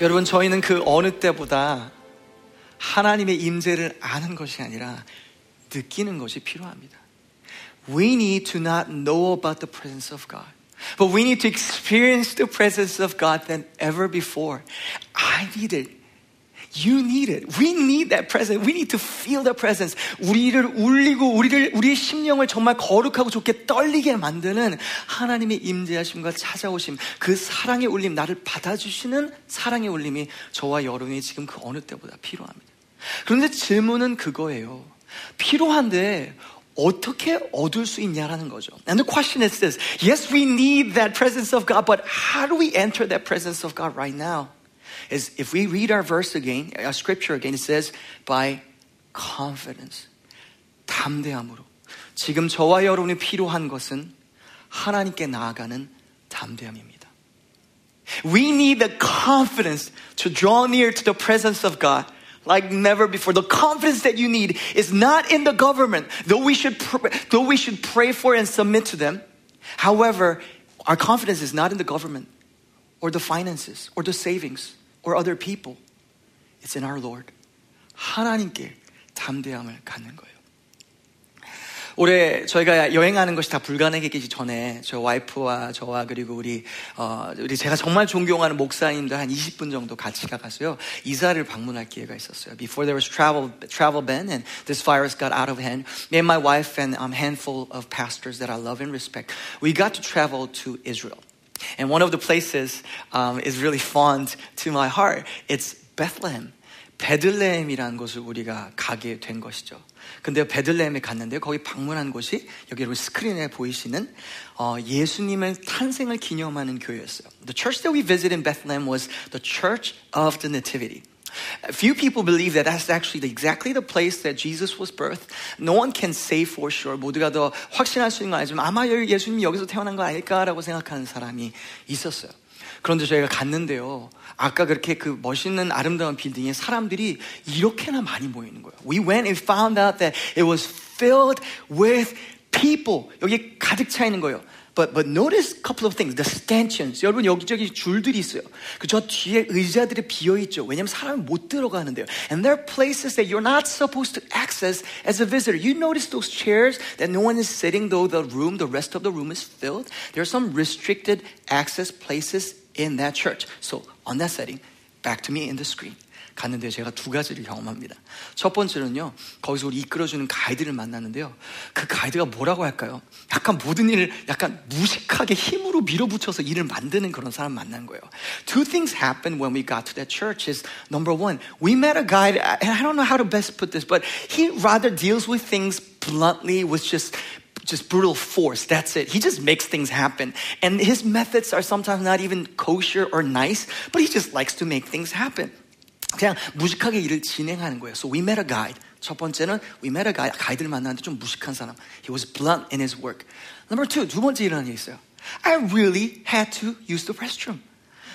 여러분 저희는 그 어느 때보다 하나님의 임재를 아는 것이 아니라 느끼는 것이 필요합니다. We need to not know about the presence of God. But we need to experience the presence of God than ever before. I need it. You need it. We need that presence. We need to feel the presence. 우리를 울리고 우리를 우리의 심령을 정말 거룩하고 좋게 떨리게 만드는 하나님의 임재하심과 찾아오심, 그 사랑의 울림, 나를 받아주시는 사랑의 울림이 저와 여러분이 지금 그 어느 때보다 필요합니다. 그런데 질문은 그거예요. 필요한데 어떻게 얻을 수 있냐라는 거죠. And the question is this. Yes, we need that presence of God, but how do we enter that presence of God right now? Is if we read our verse again, our scripture again, it says by confidence. 담대함으로. 지금 저와 여러분이 필요한 것은 하나님께 나아가는 담대함입니다. We need the confidence to draw near to the presence of God like never before. The confidence that you need is not in the government, though we should, pr- though we should pray for and submit to them. However, our confidence is not in the government or the finances or the savings Or other people. It's in our Lord. 하나님께 담대함을 갖는 거예요. 올해 저희가 여행하는 것이 다 불가능했기 전에 저 와이프와 저와 그리고 우리 어, 우리 제가 정말 존경하는 목사님들 한 20분 정도 같이 가가서요 이사를 방문할 기회가 있었어요. Before there was travel travel ban and this virus got out of hand, me and my wife and a um, handful of pastors that I love and respect, we got to travel to Israel. And one of the places um, is really fond to my heart. It's Bethlehem. 베들레헴이라는 곳을 우리가 가게 된 것이죠. 근데 베들레헴에 갔는데 거기 방문한 곳이 여기 여러분 스크린에 보이시는 어, 예수님의 탄생을 기념하는 교회였어요. The church that we visited in Bethlehem was the Church of the Nativity. Few people believe that that's actually exactly the place that Jesus was birthed. No one can say for sure. 모두가 더 확신할 수 있는 건 아니지만 아마 예수님이 여기서 태어난 거 아닐까라고 생각하는 사람이 있었어요. 그런데 저희가 갔는데요. 아까 그렇게 그 멋있는 아름다운 빌딩에 사람들이 이렇게나 많이 모이는 거예요. We went and found out that it was filled with people. 여기 가득 차 있는 거예요. But, but notice a couple of things. The stanchions. 여러분 여기저기 줄들이 있어요. 그저 뒤에 의자들이 비어 있죠. 왜냐면 사람이 못 들어가는데요. And there are places that you're not supposed to access as a visitor. You notice those chairs that no one is sitting though the room, the rest of the room is filled. There are some restricted access places in that church. So on that setting, back to me in the screen. 갔는데 제가 두 가지를 경험합니다. 첫 번째는요, 거기서 우리 이끌어주는 가이드를 만났는데요. 그 가이드가 뭐라고 할까요? 약간 모든 일을 약간 무식하게 힘으로 밀어붙여서 일을 만드는 그런 사람 만난 거예요. Two things happened when we got to that church is number one, we met a guy, and I don't know how to best put this, but he rather deals with things bluntly with just just brutal force. That's it. He just makes things happen. And his methods are sometimes not even kosher or nice, but he just likes to make things happen. 그냥 무식하게 일을 진행하는 거예요. So we met a guide. 첫 번째는 we met a guide. 가이드를 만났는데 좀 무식한 사람. He was blunt in his work. Number two, 두 번째 일어난 일이 있어요. I really had to use the restroom.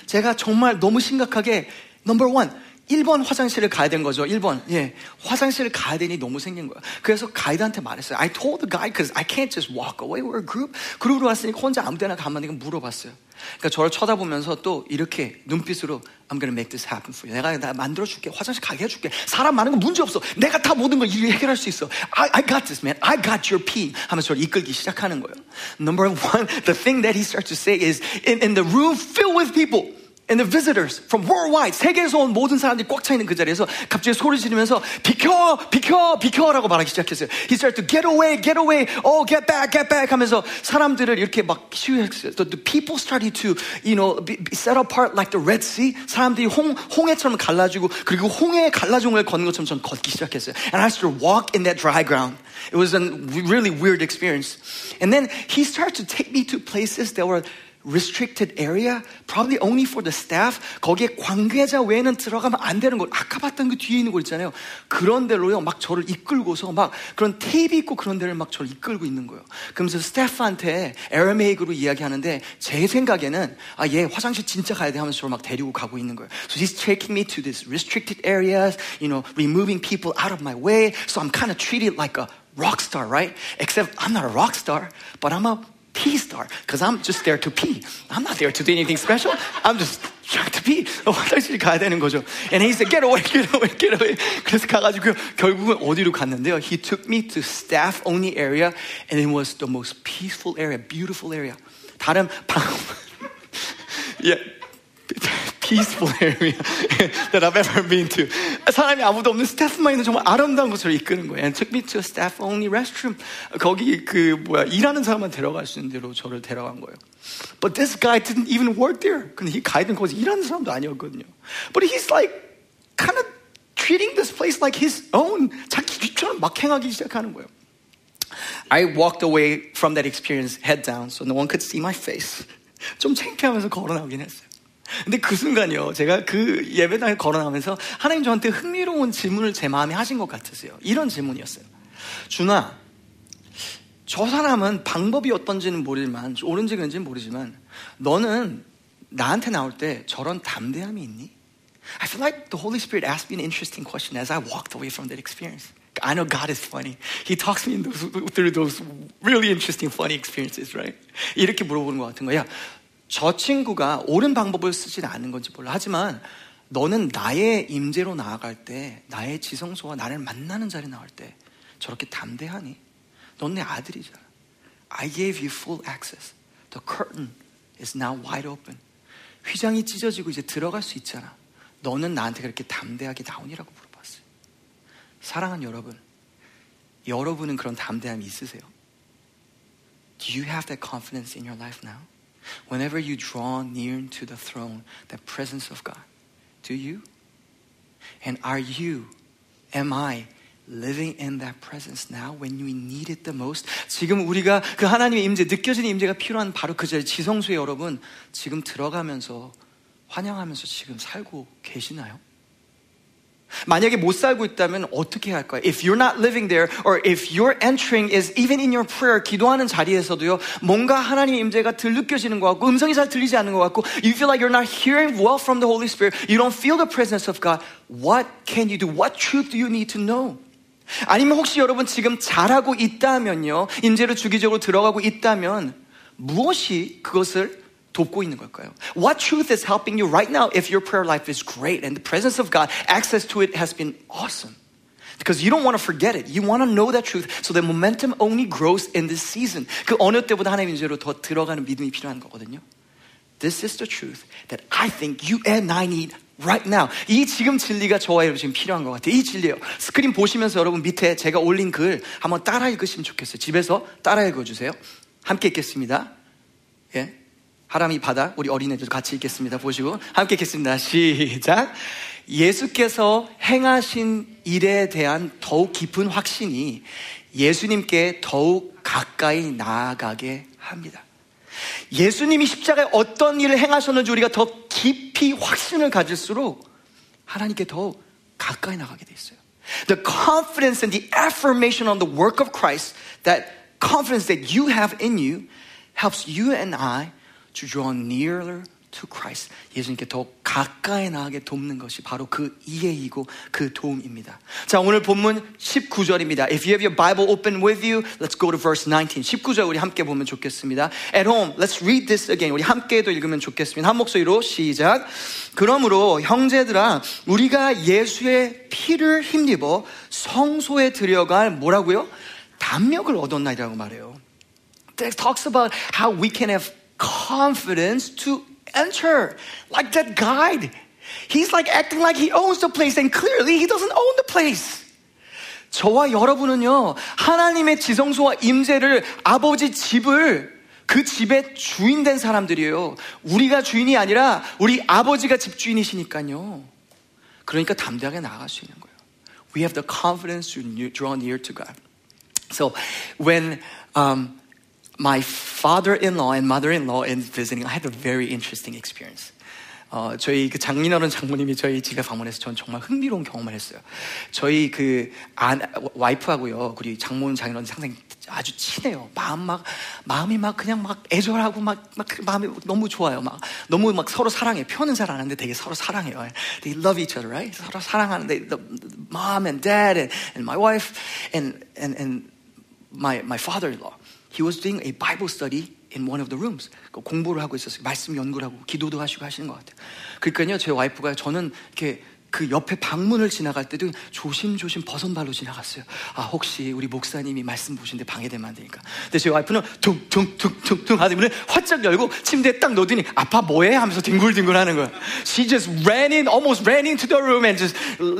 제가 정말 너무 심각하게 number one, 1번 화장실을 가야 된 거죠. 1번. 예. 화장실을 가야 되니 너무 생긴 거야. 그래서 가이드한테 말했어요. I told the guy because I can't just walk away. We're a group. 그룹으로 왔으니까 혼자 아무 데나 가면 되니까 물어봤어요. 그러니까 저를 쳐다보면서 또 이렇게 눈빛으로 I'm gonna make this happen for you. 내가 나 만들어 줄게. 화장실 가게 해줄게. 사람 많은 건 문제 없어. 내가 다 모든 걸 해결할 수 있어. I, I got this, man. I got your pee. 하면서 저를 이끌기 시작하는 거예요. Number one, the thing that he starts to say is in, in the room filled with people. And the visitors from worldwide, 세계에서 온 모든 사람들이 꽉 차 있는 그 자리에서 갑자기 소리 지르면서 비켜, 비켜, 비켜라고 말하기 시작했어요. He started to get away, get away, oh, get back, get back 하면서 사람들을 이렇게 막 시위했어요. The, the people started to, you know, be, be set apart like the Red Sea. 사람들이 홍, 홍해처럼 갈라지고 그리고 홍해에 갈라종을 걷는 것처럼 전 걷기 시작했어요. And I started to walk in that dry ground. It was a really weird experience. And then he started to take me to places that were restricted area, probably only for the staff. 거기에 관계자 외에는 들어가면 안 되는 곳. 아까 봤던 그 뒤에 있는 곳 있잖아요. 그런 데로요, 막 저를 이끌고서 막 그런 테이프 있고 그런 데를 막 저를 이끌고 있는 거예요. 그러면서 스태프한테 에라메이크로 이야기하는데 제 생각에는 아, 얘 화장실 진짜 가야 돼 하면서 저를 막 데리고 가고 있는 거예요. So he's taking me to these restricted areas, you know, removing people out of my way. So I'm kind of treated like a rock star, right? Except I'm not a rock star, but I'm a pee star because I'm just there to pee. I'm not there to do anything special. I'm just You have to pee. 화장실 가야 되는 거죠. And he said, get away, get away, get away. 그래서 가가지고 결국은 어디로 갔는데요. He took me to staff only area and it was the most peaceful area, beautiful area. 다른 방, yeah. peaceful area that I've ever been to. 사람이 아무도 없는 스태프만 있는 정말 아름다운 곳으로 이끄는 거예요. And took me to a staff only restroom. 거기 그 뭐야 일하는 사람만 데려갈 수 있는 데로 저를 데려간 거예요. But this guy didn't even work there. 근데 이 가이드는 거기서 일하는 사람도 아니었거든요. But he's like kind of treating this place like his own. 자기 집처럼 막 행하기 시작하는 거예요. I walked away from that experience head down so no one could see my face. 좀 창피하면서 걸어 나오긴 했어요. 근데 그 순간이요. 제가 그 예배당에 걸어 나오면서 하나님 저한테 흥미로운 질문을 제 마음에 하신 것 같으세요. 이런 질문이었어요. 준아, 저 사람은 방법이 어떤지는 모르지만, 옳은지 그런지는 모르지만, 너는 나한테 나올 때 저런 담대함이 있니? I feel like the Holy Spirit asked me an interesting question as I walked away from that experience. I know God is funny. He talks me those, through those really interesting, funny experiences, right? 이렇게 물어보는 것 같은 거야. 저 친구가 옳은 방법을 쓰지는 않는 건지 몰라. 하지만 너는 나의 임재로 나아갈 때, 나의 지성소와 나를 만나는 자리에 나올 때 저렇게 담대하니? 넌 내 아들이잖아. I gave you full access. The curtain is now wide open. 휘장이 찢어지고 이제 들어갈 수 있잖아. 너는 나한테 그렇게 담대하게 나오니라고 물어봤어요. 사랑하는 여러분, 여러분은 그런 담대함이 있으세요? Do you have that confidence in your life now? Whenever you draw near to the throne, the presence of God, do you? And are you, am I living in that presence now when we need it the most? 지금 우리가 그 하나님의 임재, 느껴지는 임재가 필요한 바로 그 자리, 지성소에 여러분, 지금 들어가면서 환영하면서 지금 살고 계시나요? 만약에 못 살고 있다면 어떻게 할까요? If you're not living there or if your entering is even in your prayer 기도하는 자리에서도요 뭔가 하나님의 임재가 덜 느껴지는 것 같고 음성이 잘 들리지 않는 것 같고 you feel like you're not hearing well from the Holy Spirit you don't feel the presence of God what can you do? What truth do you need to know? 아니면 혹시 여러분 지금 잘하고 있다면요 임재로 주기적으로 들어가고 있다면 무엇이 그것을 돕고 있는 걸까요? What truth is helping you right now if your prayer life is great and the presence of God, access to it has been awesome? Because you don't want to forget it. You want to know that truth. So the momentum only grows in this season. 그 어느 때보다 하나님의 인재로 더 들어가는 믿음이 필요한 거거든요. This is the truth that I think you and I need right now. 이 지금 진리가 저와 여러분 지금 필요한 것 같아요. 이 진리예요. 스크린 보시면서 여러분 밑에 제가 올린 글 한번 따라 읽으시면 좋겠어요. 집에서 따라 읽어주세요. 함께 읽겠습니다. 예. 하람이 바다 우리 어린애들 같이 읽겠습니다. 보시고 함께 읽겠습니다. 시작. 예수께서 행하신 일에 대한 더욱 깊은 확신이 예수님께 더욱 가까이 나아가게 합니다. 예수님이 십자가에 어떤 일을 행하셨는지 우리가 더 깊이 확신을 가질수록 하나님께 더 가까이 나가게 돼 있어요. The confidence and the affirmation on the work of Christ, that confidence that you have in you, helps you and I to draw nearer to Christ. 예수님께 더 가까이 나가게 돕는 것이 바로 그 이해이고 그 도움입니다. 자, 오늘 본문 19절입니다. If you have your Bible open with you, let's go to verse 19. 19절 우리 함께 보면 좋겠습니다. At home, let's read this again. 우리 함께도 읽으면 좋겠습니다. 한 목소리로 시작. 그러므로 형제들아, 우리가 예수의 피를 힘입어 성소에 들여갈 뭐라고요? 담력을 얻었나이라고 말해요. That talks about how we can have confidence to enter. Like that guide. He's like acting like he owns the place and clearly he doesn't own the place. 저와 여러분은요, 하나님의 지성소와 임재를 아버지 집을 그 집의 주인 된 사람들이에요. 우리가 주인이 아니라 우리 아버지가 집주인이시니까요. 그러니까 담대하게 나아갈 수 있는 거예요. We have the confidence to draw near to God. So when um, my father-in-law and mother-in-law in visiting, I had a very interesting experience. 어, 저희 그 장인어른 장모님이 저희 집에 방문해서 전 정말 흥미로운 경험을 했어요. 저희 그 안, 와이프하고요, 우리 장모님 장인어른 상당히 아주 친해요. 마음 막 마음이 막 그냥 막 애절하고 막, 막 마음이 너무 좋아요. 막 너무 막 서로 사랑해. 표현은 잘 안 하는데 되게 서로 사랑해요. They love each other, right? 서로 사랑하는데 the mom and dad and, and my wife and and and my my father-in-law. He was doing a Bible study in one of the rooms. 그 공부를 하고 있었어요. 말씀 연구를 하고 기도도 하시고 하시는 것 같아요. 그러니까요, 제 와이프가 저는 이렇게 그 옆에 방문을 지나갈 때도 조심조심 버선발로 지나갔어요. 아, 혹시 우리 목사님이 말씀 보시는데 방해되면 안 되니까. 근데 제 와이프는 퉁퉁퉁퉁퉁 하더니 활짝 열고 침대에 딱 놓더니 아빠 뭐해? 하면서 뒹굴뒹굴 하는 거야. She just ran in, almost ran into the room and just,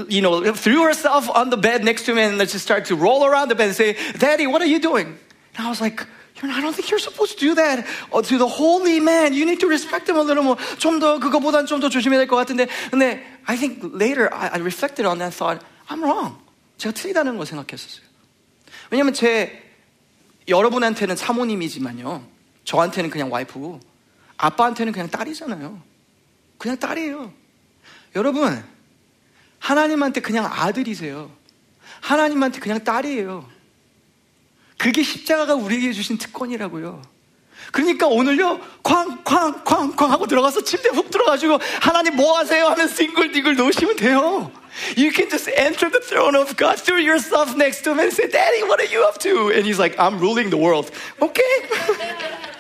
you know, threw herself on the bed next to me and just started to roll around the bed and say, Daddy, what are you doing? And I was like, I don't think you're supposed to do that uh, to the holy man. You need to respect him a little more. 좀 더 그거보단 좀 더 조심해야 될 것 같은데. 근데 I think later I, I reflected on that thought I'm wrong. 제가 틀리다는 걸 생각했었어요. 왜냐면 제 여러분한테는 사모님이지만요. 저한테는 그냥 와이프고 아빠한테는 그냥 딸이잖아요. 그냥 딸이에요. 여러분 하나님한테 그냥 아들이세요. 하나님한테 그냥 딸이에요. 그게 십자가가 우리에게 주신 특권이라고요. 그러니까 오늘요, 쾅, 쾅, 쾅, 쾅 하고 들어가서 침대 훅 들어가지고 하나님 뭐 하세요? 하면 싱글디글 놓으시면 돼요. You can just enter the throne of God, throw yourself next to him and say, Daddy, what are you up to? And he's like, I'm ruling the world. Okay?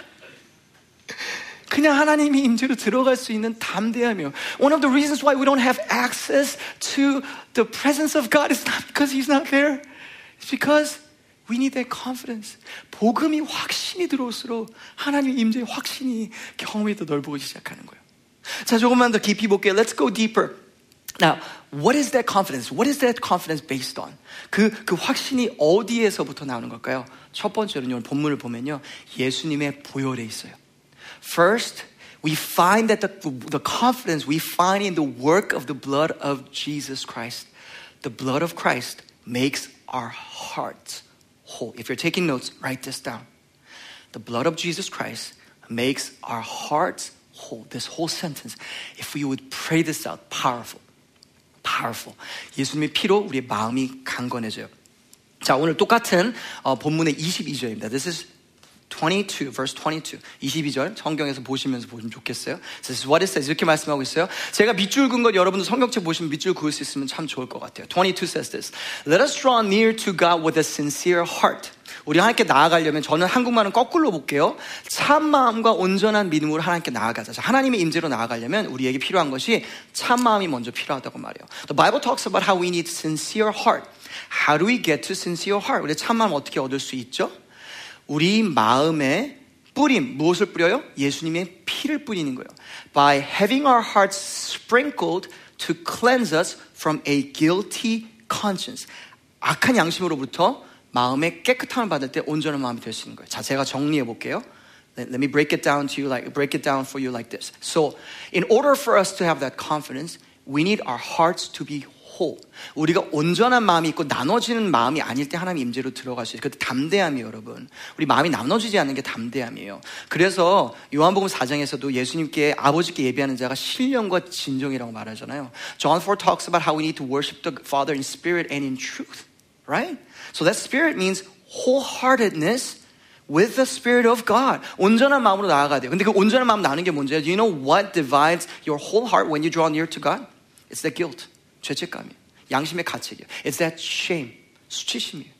그냥 하나님이 임재로 들어갈 수 있는 담대함이요. One of the reasons why we don't have access to the presence of God is not because He's not there. It's because We need that confidence. 복음이 확신이 들어올수록 하나님의 임재의 확신이 경험이 더 넓어지기 시작하는 거예요. 자, 조금만 더 깊이 볼게요. Let's go deeper. Now, what is that confidence? What is that confidence based on? 그, 그 확신이 어디에서부터 나오는 걸까요? 첫 번째로는 본문을 보면요. 예수님의 보혈에 있어요. First, we find that the, the confidence we find in the work of the blood of Jesus Christ. The blood of Christ makes our hearts whole. If you're taking notes, write this down. The blood of Jesus Christ makes our hearts whole. This whole sentence, if we would pray this out, powerful. powerful. 예수님의 피로 우리의 마음이 강건해져요. 자, 오늘 똑같은 어, 본문의 22절입니다. This is 22, verse 22. 22절 성경에서 보시면서 보시면 좋겠어요. This is what it says. 이렇게 말씀하고 있어요. 제가 밑줄 그은 것 여러분도 성경책 보시면 밑줄 그을 수 있으면 참 좋을 것 같아요. 22 says this. Let us draw near to God with a sincere heart. 우리 하나님께 나아가려면 저는 한국말은 거꾸로 볼게요. 참 마음과 온전한 믿음으로 하나님께 나아가자. 하나님의 임재로 나아가려면 우리에게 필요한 것이 참 마음이 먼저 필요하다고 말해요. The Bible talks about how we need sincere heart. How do we get to sincere heart? 우리 참 마음 어떻게 얻을 수 있죠? 우리 마음에 뿌림 무엇을 뿌려요? 예수님의 피를 뿌리는 거예요. By having our hearts sprinkled to cleanse us from a guilty conscience. 악한 양심으로부터 마음의 깨끗함을 받을 때 온전한 마음이 될 수 있는 거예요. 자, 제가 정리해 볼게요. Let me break it down to you like break it down for you like this. So, in order for us to have that confidence, we need our hearts to be 호. 우리가 온전한 마음이 있고 나눠지는 마음이 아닐 때 하나님 임재로 들어갈 수 있어요. 그 담대함이에요, 여러분. 우리 마음이 나눠지지 않는 게 담대함이에요. 그래서 요한복음 4장에서도 예수님께 아버지께 예배하는 자가 신령과 진정이라고 말하잖아요. John 4 talks about how we need to worship the Father in spirit and in truth. Right? So that spirit means wholeheartedness with the Spirit of God. 온전한 마음으로 나아가야 돼요. 근데 그 온전한 마음 나는 게 뭔지요? Do you know what divides your whole heart when you draw near to God? It's the guilt. 죄책감이에요. 양심의 가책이에요. It's that shame. 수치심이에요.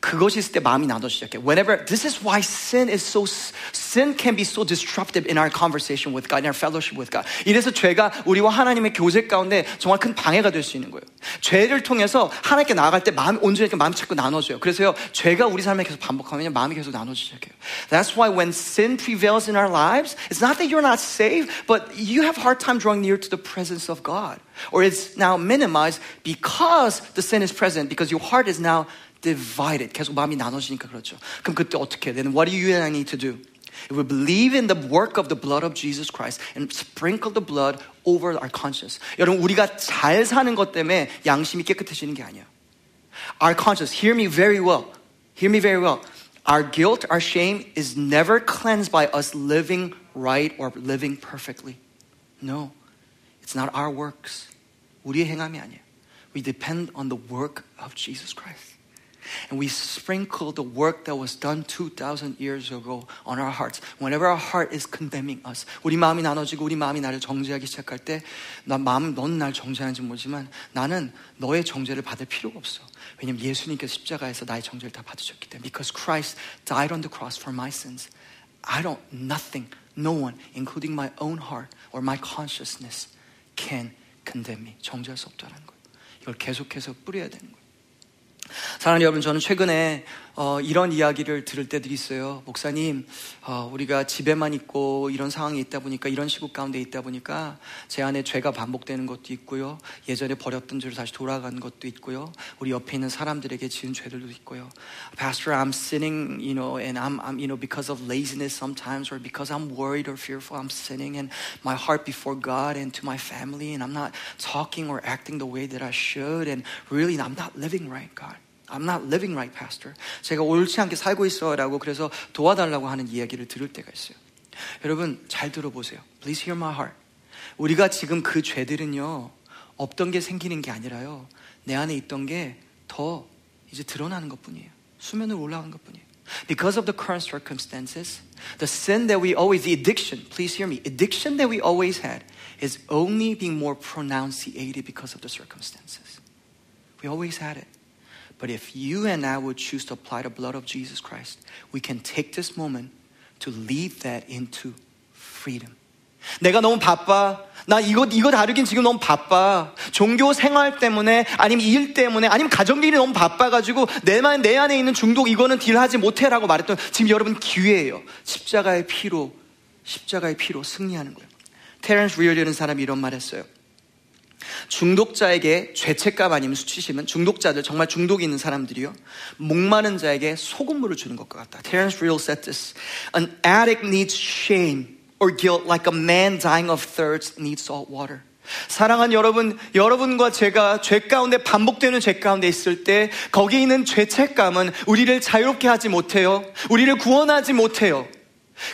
그것이 있을 때 마음이 나눠 시작해. Whenever this is why sin is so sin can be so disruptive in our conversation with God, in our fellowship with God. 이래서 죄가 우리와 하나님의 교제 가운데 정말 큰 방해가 될 수 있는 거예요. 죄를 통해서 하나님께 나아갈 때 마음이 온전히 마음이 자꾸 나눠져요. 그래서요 죄가 우리 삶에 계속 반복하면 마음이 계속 나눠지기 시작해요. That's why when sin prevails in our lives, it's not that you're not saved, but you have a hard time drawing near to the presence of God, or it's now minimized because the sin is present, because your heart is now divided. 계속 마음이 나눠지니까 그렇죠. 그럼 그때 어떻게 해? Then what do you and I need to do? If we believe in the work of the blood of Jesus Christ and sprinkle the blood over our conscience. 여러분 우리가 잘 사는 것 때문에 양심이 깨끗해지는 게 아니야. Our conscience, hear me very well. Hear me very well. Our guilt, our shame is never cleansed by us living right or living perfectly. No. It's not our works. 우리의 행함이 아니에요. We depend on the work of Jesus Christ. And we sprinkle the work that was done 2,000 years ago on our hearts. Whenever our heart is condemning us, 우리 마음이 나눠지고 우리 마음이 나를 정죄하기 시작할 때, 나 마음, 넌날 정죄하는지 모르지만 나는 너의 정죄를 받을 필요가 없어. 왜냐면 예수님께서 십자가에서 나의 정죄를 다 받으셨기 때문에. Because Christ died on the cross for my sins. I don't, nothing, no one, including my own heart or my consciousness, can condemn me. 정죄할 수 없다는 거예요. 이걸 계속해서 뿌려야 되는 거예요. 사랑하는 여러분, 저는 최근에 어, 이런 이야기를 들을 때들이 있어요. 목사님, 어, 우리가 집에만 있고 이런 상황이 있다 보니까 이런 시국 가운데 있다 보니까 제 안에 죄가 반복되는 것도 있고요. 예전에 버렸던 죄로 다시 돌아가는 것도 있고요. 우리 옆에 있는 사람들에게 지은 죄들도 있고요. Pastor, I'm sinning, you know, and I'm, I'm, you know, because of laziness sometimes, or because I'm worried or fearful, I'm sinning, and my heart before God and to my family, and I'm not talking or acting the way that I should, and really, I'm not living right, God. I'm not living right, pastor. 제가 옳지 않게 살고 있어라고 그래서 도와달라고 하는 이야기를 들을 때가 있어요. 여러분 잘 들어보세요. Please hear my heart. 우리가 지금 그 죄들은요 없던 게 생기는 게 아니라요 내 안에 있던 게 더 이제 드러나는 것뿐이에요. 수면으로 올라가는 것뿐이에요. Because of the current circumstances, the sin that we always, the addiction, please hear me, addiction that we always had is only being more pronunciated because of the circumstances. We always had it. But if you and I would choose to apply the blood of Jesus Christ, we can take this moment to lead that into freedom. 내가 너무 바빠. 나 이거, 이거 다루긴 지금 너무 바빠. 종교 생활 때문에, 아니면 일 때문에, 아니면 가정일이 너무 바빠가지고, 내, 만, 내 안에 있는 중독, 이거는 deal하지 못해 라고 말했던, 지금 여러분 기회예요. 십자가의 피로, 십자가의 피로 승리하는 거예요. 테렌스 리얼이라는 사람이 이런 말 했어요. 중독자에게 죄책감 아니면 수치심은 중독자들 정말 중독이 있는 사람들이요 목마른 자에게 소금물을 주는 것과 같다. Terence Real said this. An addict needs shame or guilt like a man dying of thirst needs salt water. 사랑한 여러분, 여러분과 제가 죄 가운데 반복되는 죄 가운데 있을 때 거기에 있는 죄책감은 우리를 자유롭게 하지 못해요. 우리를 구원하지 못해요.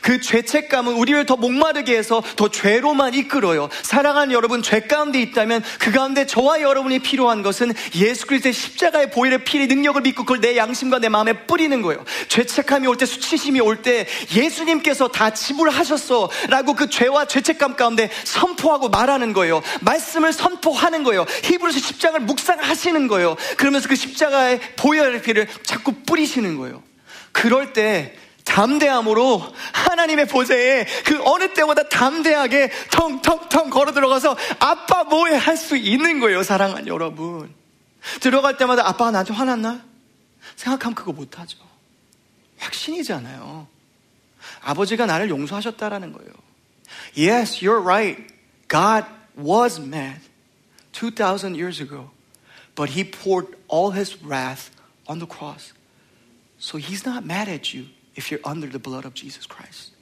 그 죄책감은 우리를 더 목마르게 해서 더 죄로만 이끌어요. 사랑하는 여러분, 죄 가운데 있다면 그 가운데 저와 여러분이 필요한 것은 예수 그리스도의 십자가의 보혈의 피의 능력을 믿고 그걸 내 양심과 내 마음에 뿌리는 거예요. 죄책감이 올 때, 수치심이 올 때 예수님께서 다 지불하셨어. 라고 그 죄와 죄책감 가운데 선포하고 말하는 거예요. 말씀을 선포하는 거예요. 히브리서 십자가를 묵상하시는 거예요. 그러면서 그 십자가의 보혈의 피를 자꾸 뿌리시는 거예요. 그럴 때 담대함으로 하나님의 보좌에 그 어느 때보다 담대하게 텅텅텅 걸어 들어가서 아빠 뭐해 할 수 있는 거예요, 사랑하는 여러분. 들어갈 때마다 아빠가 나한테 화났나? 생각하면 그거 못하죠. 확신이잖아요. 아버지가 나를 용서하셨다라는 거예요. Yes, you're right. God was mad 2,000 years ago. But he poured all his wrath on the cross. So he's not mad at you. If you're under the blood of Jesus Christ.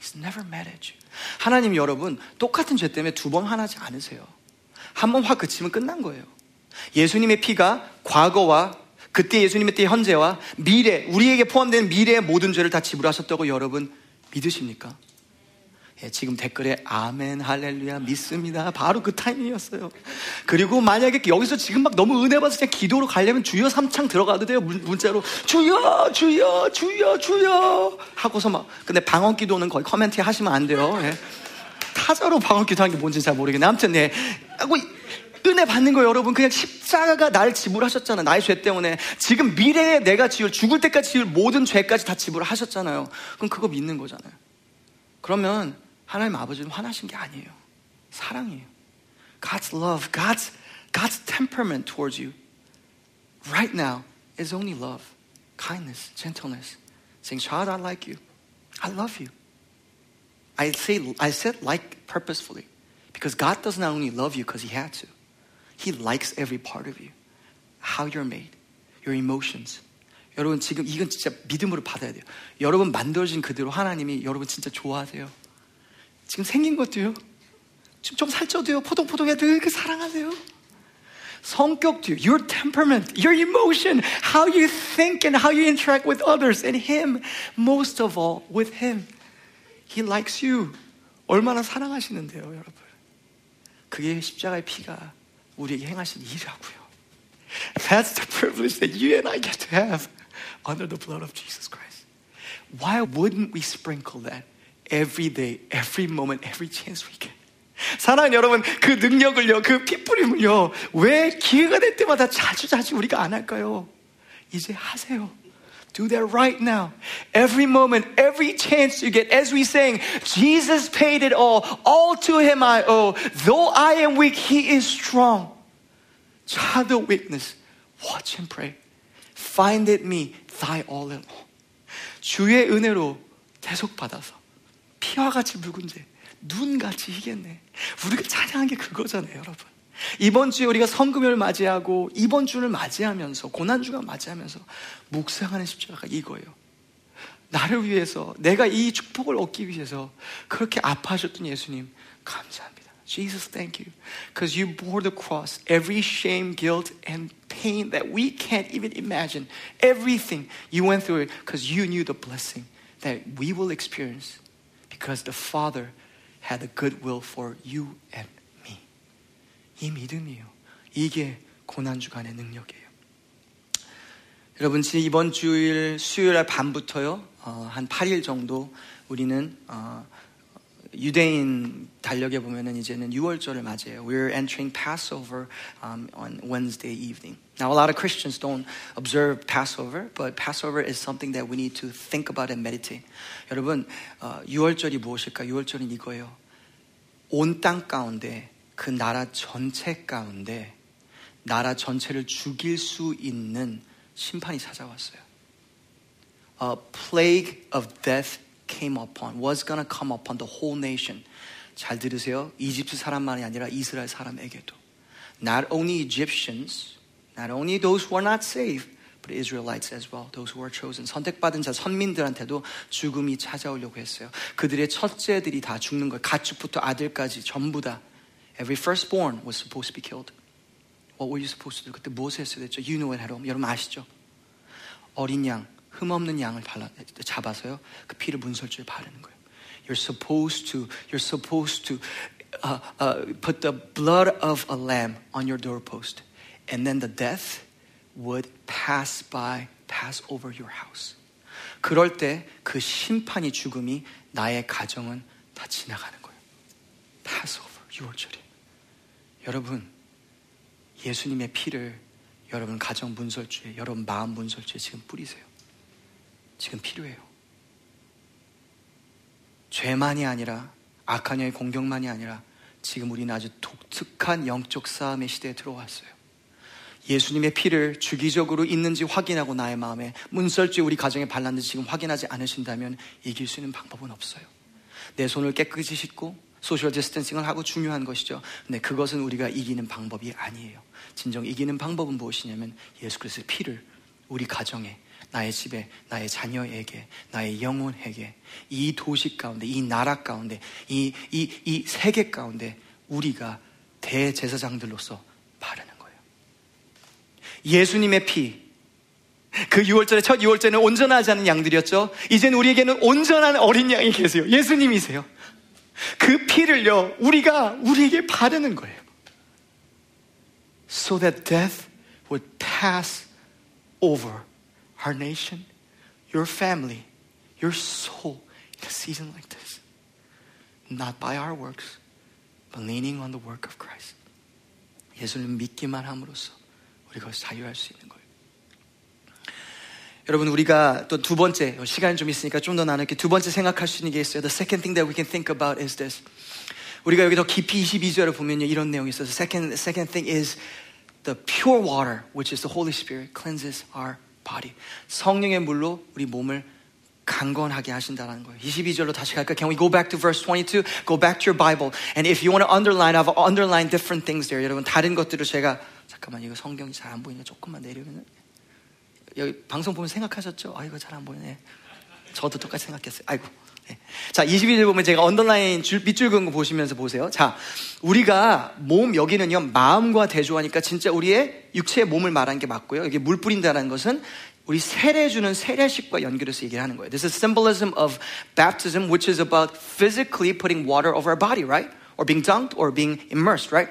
He's never mad at you. 하나님 여러분, 똑같은 죄 때문에 두 번 화나지 않으세요. 한 번 화 그치면 끝난 거예요. 예수님의 피가 과거와 그때 예수님의 때 현재와 미래, 우리에게 포함된 미래의 모든 죄를 다 지불하셨다고 여러분 믿으십니까? 예, 지금 댓글에 아멘 할렐루야 믿습니다. 바로 그 타이밍이었어요. 그리고 만약에 여기서 지금 막 너무 은혜 받아서 그냥 기도로 가려면 주여 삼창 들어가도 돼요. 문, 문자로 주여 주여 주여 주여 하고서 막 근데 방언 기도는 거의 커멘트 하시면 안 돼요. 예. 타자로 방언 기도하는 게 뭔지 잘 모르겠네. 아무튼 네. 하고 은혜 받는 거 여러분 그냥 십자가가 날 지불하셨잖아 나의 죄 때문에 지금 미래에 내가 지을 죽을 때까지 지을 모든 죄까지 다 지불하셨잖아요 그럼 그거 믿는 거잖아요 그러면 하나님 아버지는 화나신 게 아니에요. 사랑이에요. God's love, God's, God's temperament towards you right now is only love, kindness, gentleness. Saying, child, I like you. I love you. I say, I said like purposefully because God does not only love you because He had to. He likes every part of you. How you're made, your emotions. 여러분 지금 이건 진짜 믿음으로 받아야 돼요. 여러분 만들어진 그대로 하나님이 여러분 진짜 좋아하세요. 지금 생긴 것도요. 지금 좀 살쪄도요. 포동포동해 늘 사랑하세요. 성격도요. Your temperament, your emotion, how you think and how you interact with others and Him. Most of all, with Him. He likes you. 얼마나 사랑하시는데요, 여러분. 그게 십자가의 피가 우리에게 행하신 일이라고요. That's the privilege that you and I get to have under the blood of Jesus Christ. Why wouldn't we sprinkle that? every day, every moment, every chance we get. 사랑하는 여러분, 그 능력을요, 그 피뿌림을요, 왜 기회가 될 때마다 자주 자주 우리가 안 할까요? 이제 하세요. Do that right now. Every moment, every chance you get, as we sing, Jesus paid it all. All to him I owe. Though I am weak, he is strong. Child weakness. Watch and pray. Find it me, thy all in all. 주의 은혜로 대속받아서 피와 같이 제, 눈같이 희겠네. 우리가 찬양한 게 그거잖아요, 여러분. 이번 주에 우리가 성금요를 맞이하고 이번 주를 맞이하면서 고난주가 맞이하면서 묵상하는 십자가가 이거예요. 나를 위해서 내가 이 축복을 얻기 위해서 그렇게 아파하셨던 예수님 감사합니다. Jesus, thank you. Because you bore the cross, every shame, guilt, and pain that we can't even imagine. Everything you went through because you knew the blessing that we will experience because the Father had a good will for you and 이 믿음이에요. 이게 고난주간의 능력이에요. 여러분, 이번 주일 수요일 밤부터요, 어, 한 8일 정도 우리는 어, 유대인 달력에 보면은 이제는 6월절을 맞이해요. We're entering Passover um, on Wednesday evening. Now, a lot of Christians don't observe Passover, but Passover is something that we need to think about and meditate. 여러분, 어, 6월절이 무엇일까? 6월절은 이거예요. 온 땅 가운데 그 나라 전체 가운데 나라 전체를 죽일 수 있는 심판이 찾아왔어요. A plague of death came upon, was gonna come upon the whole nation. 잘 들으세요. 이집트 사람만이 아니라 이스라엘 사람에게도. Not only Egyptians, not only those who are not saved, but Israelites as well, those who are chosen. 선택받은 자 선민들한테도 죽음이 찾아오려고 했어요. 그들의 첫째들이 다 죽는 거예요. 가축부터 아들까지 전부 다 Every firstborn was supposed to be killed. What were you supposed to do? 그때 무엇을 했어야 됐죠? You know it at home. 여러분 아시죠? 어린 양, 흠없는 양을 발라, 잡아서요. 그 피를 문설주에 바르는 거예요. You're supposed to, you're supposed to uh, uh, put the blood of a lamb on your doorpost. And then the death would pass by, pass over your house. 그럴 때 그 심판이 죽음이 나의 가정은 다 지나가는 거예요. pass over 6월절이. 여러분, 예수님의 피를 여러분 가정 문설주에, 여러분 마음 문설주에 지금 뿌리세요. 지금 필요해요. 죄만이 아니라 악한 영의 공격만이 아니라 지금 우리는 아주 독특한 영적 싸움의 시대에 들어왔어요. 예수님의 피를 주기적으로 있는지 확인하고 나의 마음에 문설주에 우리 가정에 발랐는지 지금 확인하지 않으신다면 이길 수 있는 방법은 없어요. 내 손을 깨끗이 씻고 social distancing을 하고 중요한 것이죠. 근데 그것은 우리가 이기는 방법이 아니에요. 진정 이기는 방법은 무엇이냐면 예수 그리스도의 피를 우리 가정에 나의 집에, 나의 자녀에게, 나의 영혼에게, 이 도시 가운데, 이 나라 가운데, 이, 이, 이 세계 가운데 우리가 대제사장들로서 바르는 거예요. 예수님의 피, 그 6월절에 첫 6월절에는 온전하지 않은 양들이었죠. 이제는 우리에게는 온전한 어린 양이 계세요. 예수님이세요. 그 피를요, 우리가 우리에게 바르는 거예요. So that death would pass over our nation, your family, your soul in a season like this. Not by our works, but leaning on the work of Christ. 예수를 믿기만 함으로써 우리가 자유할 수 있는 거예요. 여러분 우리가 또 두 번째 시간이 좀 있으니까 좀 더 나눌게 두 번째 생각할 수 있는 게 있어요. The second thing that we can think about is this. 우리가 여기 더 깊이 22절을 보면요 이런 내용이 있어요. The second, the second thing is the pure water, which is the Holy Spirit, cleanses our body. 성령의 물로 우리 몸을 강건하게 하신다는 거예요. 22절로 다시 갈까? Can we go back to verse 22? Go back to your Bible. And if you want to underline, I've underlined different things there. 여러분 다른 것들을 제가 잠깐만 이거 성경이 잘 안 보이냐? 조금만 내리면 여기 방송 보면 생각하셨죠? 아, 이거 잘 안 보이네. 저도 똑같이 생각했어요. 아이고. 네. 자, 22절 보면 제가 언더라인 줄, 밑줄 그은 거 보시면서 보세요. 자, 우리가 몸, 여기는요, 마음과 대조하니까 진짜 우리의 육체의 몸을 말하는 게 맞고요. 여기 물 뿌린다는 것은 우리 세례주는 세례식과 연결해서 얘기를 하는 거예요. This is symbolism of baptism, which is about physically putting water over our body, right? Or being dunked or being immersed, right?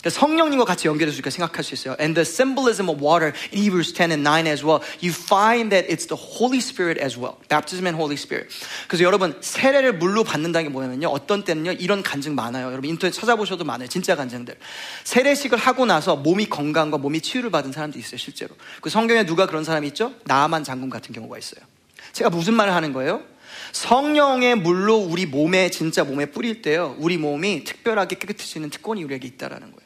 그러니까 성령님과 같이 우리가 생각할 수 있어요. And the symbolism of water in Hebrews 10 and 9 as well. You find that it's the Holy Spirit as well. Baptism and Holy Spirit. 그래서 여러분 세례를 물로 받는다는 게 뭐냐면요. 어떤 때는요. 이런 간증 많아요. 여러분 인터넷 찾아보셔도 많아요. 진짜 간증들. 세례식을 하고 나서 몸이 건강과 몸이 치유를 받은 사람도 있어요. 실제로. 그 성경에 누가 그런 사람이 있죠? 나만 장군 같은 경우가 있어요. 제가 무슨 말을 하는 거예요? 성령의 물로 우리 몸에 진짜 몸에 뿌릴 때요. 우리 몸이 특별하게 깨끗해지는 특권이 우리에게 있다라는 거예요.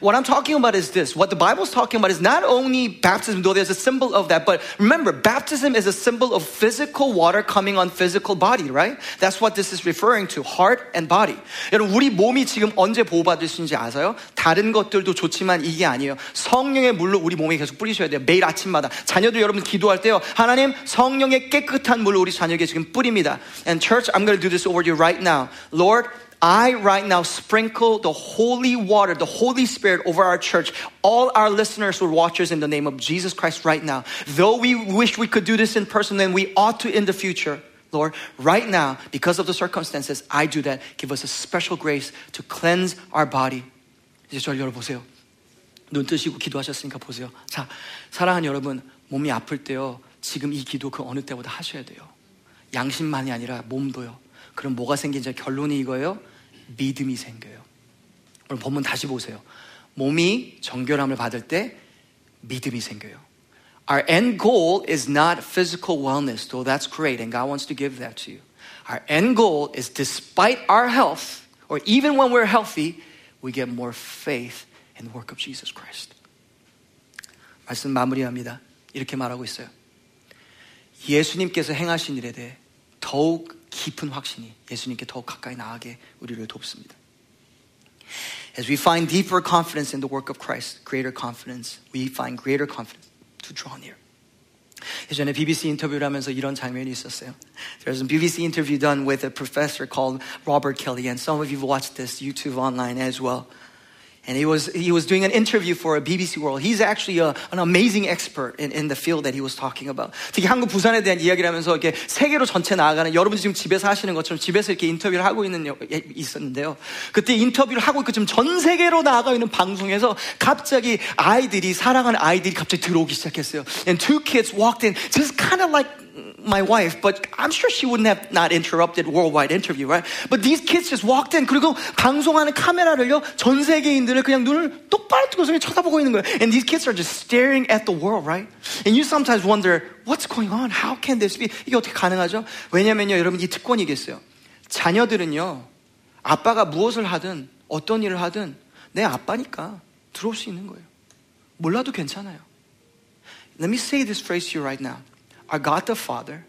What I'm talking about is this. What the Bible is talking about is not only baptism, though there's a symbol of that, but remember, baptism is a symbol of physical water coming on physical body, right? That's what this is referring to, heart and body. 여러분, 우리 몸이 지금 언제 보호받을 수 있는지 아세요? 다른 것들도 좋지만 이게 아니에요. 성령의 물로 우리 몸에 계속 뿌리셔야 돼요. 매일 아침마다. 자녀들 여러분 기도할 때요. 하나님, 성령의 깨끗한 물로 우리 자녀에게 지금 뿌립니다. And church, I'm going to do this over you right now. Lord, I right now sprinkle the holy water, the Holy Spirit over our church, all our listeners who are watchers in the name of Jesus Christ right now. Though we wish we could do this in person, then we ought to in the future. Lord, right now, because of the circumstances, I do that. Give us a special grace to cleanse our body. 이제 저를 열어보세요. 눈 뜨시고 기도하셨으니까 보세요. 자, 사랑하는 여러분, 몸이 아플 때요. 지금 이 기도 그 어느 때보다 하셔야 돼요. 양심만이 아니라 몸도요. 그럼 뭐가 생긴지 결론이 이거예요. 믿음이 생겨요. 오늘 본문 다시 보세요. 몸이 정결함을 받을 때 믿음이 생겨요. Our end goal is not physical wellness, though that's great, and God wants to give that to you. Our end goal is despite our health, or even when we're healthy, we get more faith in the work of Jesus Christ. 말씀 마무리합니다. 이렇게 말하고 있어요. 예수님께서 행하신 일에 대해 더욱 깊은 확신이 예수님께 더욱 가까이 나가게 우리를 돕습니다. As we find deeper confidence in the work of Christ, greater confidence, we find greater confidence to draw near. 예전에 BBC 인터뷰를 하면서 이런 장면이 있었어요. There's a BBC interview done with a professor called Robert Kelly, and some of you have watched this YouTube online as well. And he was, he was doing an interview for a BBC World. He's actually a, an amazing expert in, in the field that he was talking about. 특히 한국 부산에 대한 이야기를 하면서 이렇게 세계로 전체 나아가는 여러분 지금 집에서 하시는 것처럼 집에서 이렇게 인터뷰를 하고 있는 있었는데요. 그때 인터뷰를 하고 있고 지금 전 세계로 나아가 있는 방송에서 갑자기 아이들이 사랑하는 아이들이 갑자기 들어오기 시작했어요. And two kids walked in, just kind of like my wife, but I'm sure she wouldn't have not interrupted worldwide interview, right? But these kids just walked in. 그리고 방송하는 카메라를요, 전 세계인들을 그냥 눈을 똑바로 뜨고서 쳐다보고 있는 거예요. And these kids are just staring at the world, right? And you sometimes wonder, what's going on? How can this be? 이게 어떻게 가능하죠? 왜냐면요, 여러분 이 특권이겠어요. 자녀들은요, 아빠가 무엇을 하든 어떤 일을 하든 내 아빠니까 들어올 수 있는 거예요. 몰라도 괜찮아요. Let me say this phrase to you right now. Our God the Father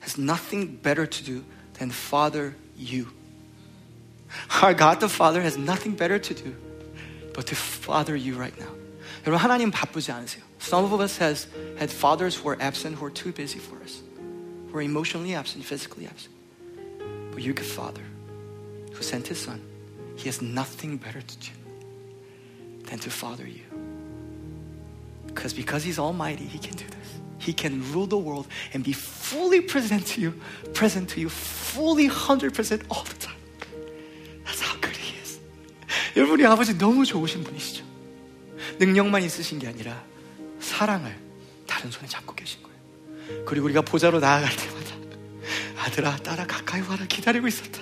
has nothing better to do than father you. Our God the Father has nothing better to do but to father you right now. 여러분 하나님 바쁘지 않으세요. Some of us has had fathers who are absent, who are too busy for us, who are emotionally absent, physically absent. But your good Father, who sent His Son, He has nothing better to do than to father you. Because because He's Almighty, He can do this. He can rule the world and be fully present to you, present to you, fully 100% all the time. That's how good He is. 여러분이 아버지 너무 좋으신 분이시죠. 능력만 있으신 게 아니라 사랑을 다른 손에 잡고 계신 거예요. 그리고 우리가 보좌로 나아갈 때마다 아들아, 딸아, 가까이 와라 기다리고 있었다.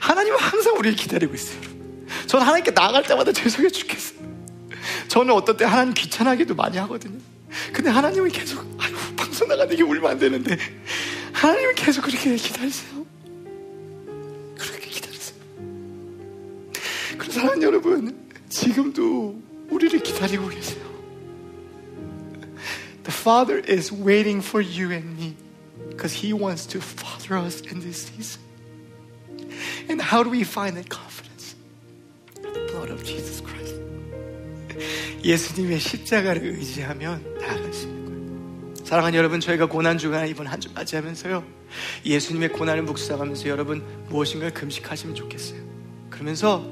하나님은 항상 우리를 기다리고 있어요. 저는 하나님께 나아갈 때마다 죄송해 죽겠어요. 저는 어떤 때 하나님 귀찮아하기도 많이 하거든요. 근데 하나님은 계속 아유 방송 나가는 게 울면 안 되는데 하나님은 계속 그렇게 기다리세요. 그렇게 기다리세요. 그래서 사랑하는 여러분 지금도 우리를 기다리고 계세요. The Father is waiting for you and me because He wants to father us in this season. And how do we find that confidence? The blood of Jesus Christ. 예수님의 십자가를 의지하면 나아갈 수 있는 거예요. 사랑하는 여러분, 저희가 고난 주간 이번 한 주 맞이하면서요. 예수님의 고난을 묵상하면서 여러분 무엇인가 금식하시면 좋겠어요. 그러면서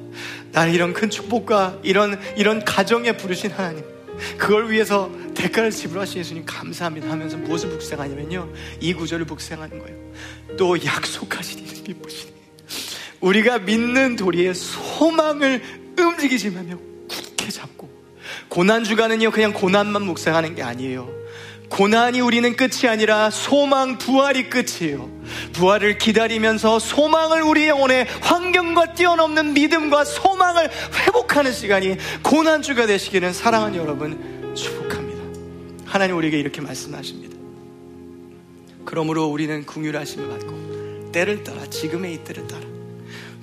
나는 이런 큰 축복과 이런 이런 가정에 부르신 하나님 그걸 위해서 대가를 지불하신 예수님 감사합니다 하면서 무엇을 묵상하냐면요 이 구절을 묵상하는 거예요 또 약속하신 이름 기쁘시네 우리가 믿는 도리의 소망을 움직이시며 이렇게 잡고 고난 주간은요 그냥 고난만 묵상하는 게 아니에요. 고난이 우리는 끝이 아니라 소망 부활이 끝이에요. 부활을 기다리면서 소망을 우리 영혼의 환경과 뛰어넘는 믿음과 소망을 회복하는 시간이 고난 주가 되시기는 사랑하는 여러분 축복합니다. 하나님 우리에게 이렇게 말씀하십니다. 그러므로 우리는 궁휼하심을 받고 때를 따라 지금의 이 때를 따라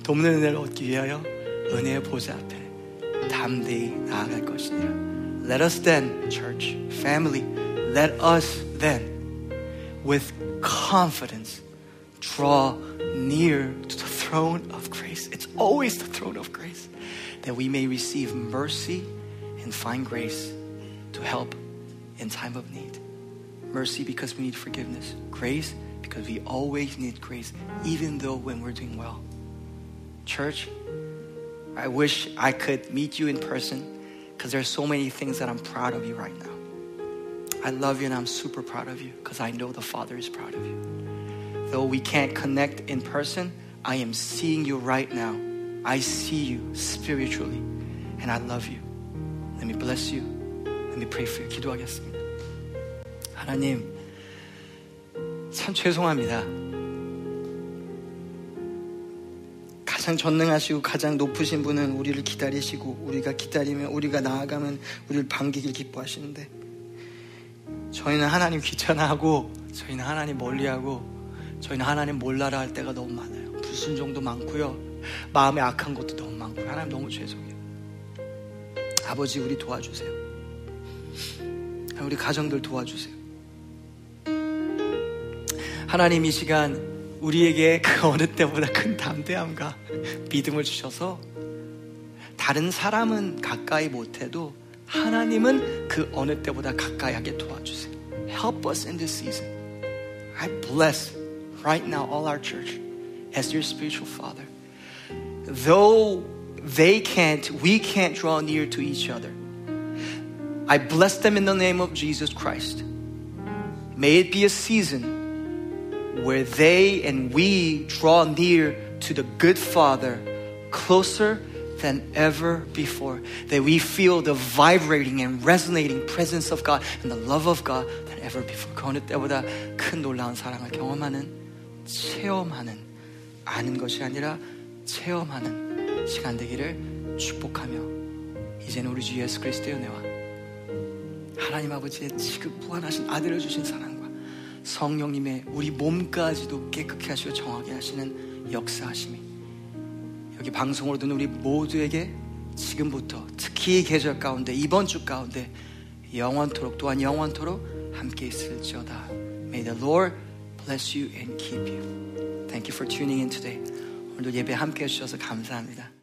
돕는 은혜를 얻기 위하여 은혜의 보좌 앞에 담대히 나아갈 것이니라. Let us then, church, family, let us then, with confidence, draw near to the throne of grace. It's always the throne of grace, that we may receive mercy and find grace to help in time of need. Mercy because we need forgiveness. Grace because we always need grace, even though when we're doing well. Church, I wish I could meet you in person because there's so many things that I'm proud of you right now. I love you and I'm super proud of you because I know the Father is proud of you. Though we can't connect in person, I am seeing you right now. I see you spiritually and I love you. Let me bless you. Let me pray for you. 기도하겠습니다. 하나님, 참 죄송합니다. 가장 전능하시고 가장 높으신 분은 우리를 기다리시고 우리가 기다리면 우리가 나아가면 우리를 반기길 기뻐하시는데 저희는 하나님 귀찮아하고 저희는 하나님 멀리하고 저희는 하나님 몰라라 할 때가 너무 많아요. 불순종도 많고요. 마음에 악한 것도 너무 많고요. 하나님 너무 죄송해요. 아버지 우리 도와주세요. 우리 가정들 도와주세요. 하나님 이 시간 우리에게 그 어느 때보다 큰 담대함과 믿음을 주셔서 다른 사람은 가까이 못해도 하나님은 그 어느 때보다 가까이 하게 도와주세요. Help us in this season. I bless right now all our church as your spiritual father. Though they can't, we can't draw near to each other. I bless them in the name of Jesus Christ. May it be a season where they and we draw near to the good Father closer than ever before. That we feel the vibrating and resonating presence of God and the love of God than ever before. 그 어느 때보다 큰 놀라운 사랑을 경험하는, 체험하는, 아는 것이 아니라 체험하는 시간 되기를 축복하며 이제는 우리 주 예수 그리스도의 은혜와 하나님 아버지의 지금 무한하신 아들을 주신 사랑과 성령님의 우리 몸까지도 깨끗게 하시고 정하게 하시는 역사하심이 여기 방송으로 듣는 우리 모두에게 지금부터 특히 이 계절 가운데 이번 주 가운데 영원토록 또한 영원토록 함께 있을지어다. May the Lord bless you and keep you. Thank you for tuning in today. 오늘도 예배 함께 해주셔서 감사합니다.